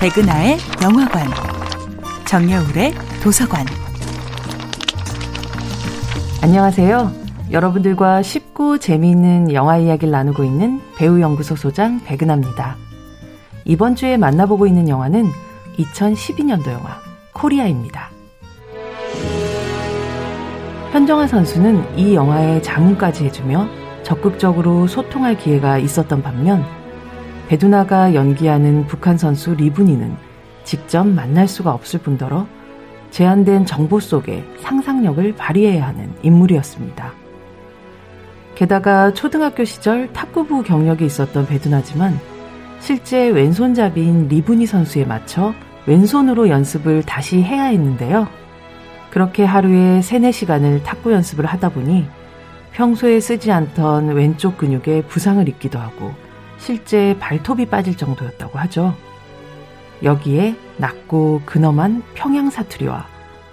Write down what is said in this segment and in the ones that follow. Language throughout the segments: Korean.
백은하의 영화관, 정여울의 도서관. 안녕하세요. 여러분들과 쉽고 재미있는 영화 이야기를 나누고 있는 배우연구소 소장 백은하입니다. 이번 주에 만나보고 있는 영화는 2012년도 영화 코리아입니다. 현정아 선수는 이 영화에 자문까지 해주며 적극적으로 소통할 기회가 있었던 반면 베두나가 연기하는 북한 선수 리브니는 직접 만날 수가 없을 뿐더러 제한된 정보 속에 상상력을 발휘해야 하는 인물이었습니다. 게다가 초등학교 시절 탁구부 경력이 있었던 베두나지만 실제 왼손잡이인 리브니 선수에 맞춰 왼손으로 연습을 다시 해야 했는데요. 그렇게 하루에 3, 4시간을 탁구 연습을 하다 보니 평소에 쓰지 않던 왼쪽 근육에 부상을 입기도 하고 실제 발톱이 빠질 정도였다고 하죠. 여기에 낮고 근엄한 평양 사투리와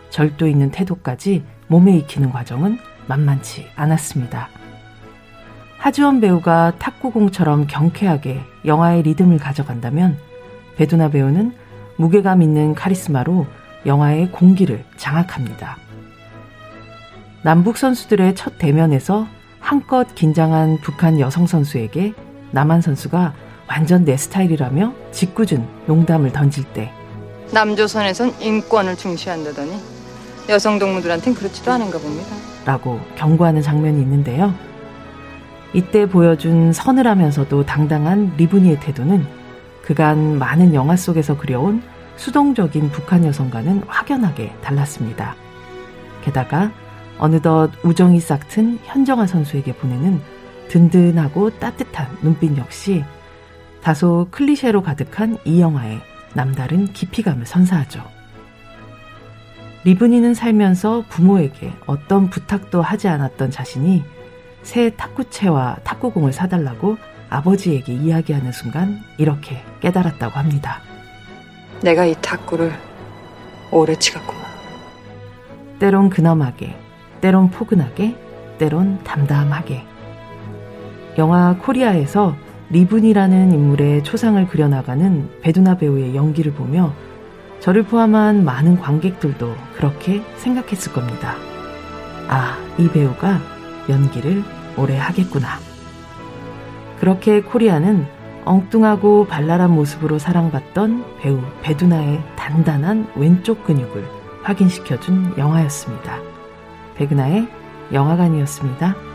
절도 있는 태도까지 몸에 익히는 과정은 만만치 않았습니다. 하지원 배우가 탁구공처럼 경쾌하게 영화의 리듬을 가져간다면 베두나 배우는 무게감 있는 카리스마로 영화의 공기를 장악합니다. 남북 선수들의 첫 대면에서 한껏 긴장한 북한 여성 선수에게 남한 선수가 완전 내 스타일이라며 짓궂은 농담을 던질 때 남조선에선 인권을 중시한다더니 여성 동무들한텐 그렇지도 않은가 봅니다. 라고 경고하는 장면이 있는데요. 이때 보여준 서늘하면서도 당당한 리브니의 태도는 그간 많은 영화 속에서 그려온 수동적인 북한 여성과는 확연하게 달랐습니다. 게다가 어느덧 우정이 싹튼 현정아 선수에게 보내는 든든하고 따뜻한 눈빛 역시 다소 클리셰로 가득한 이 영화의 남다른 깊이감을 선사하죠. 리브니는 살면서 부모에게 어떤 부탁도 하지 않았던 자신이 새 탁구채와 탁구공을 사달라고 아버지에게 이야기하는 순간 이렇게 깨달았다고 합니다. 내가 이 탁구를 오래 치갔구나. 때론 근엄하게, 때론 포근하게, 때론 담담하게. 영화 코리아에서 리븐이라는 인물의 초상을 그려나가는 베두나 배우의 연기를 보며 저를 포함한 많은 관객들도 그렇게 생각했을 겁니다. 아, 이 배우가 연기를 오래 하겠구나. 그렇게 코리아는 엉뚱하고 발랄한 모습으로 사랑받던 배우 베두나의 단단한 왼쪽 근육을 확인시켜준 영화였습니다. 백은하의 영화관이었습니다.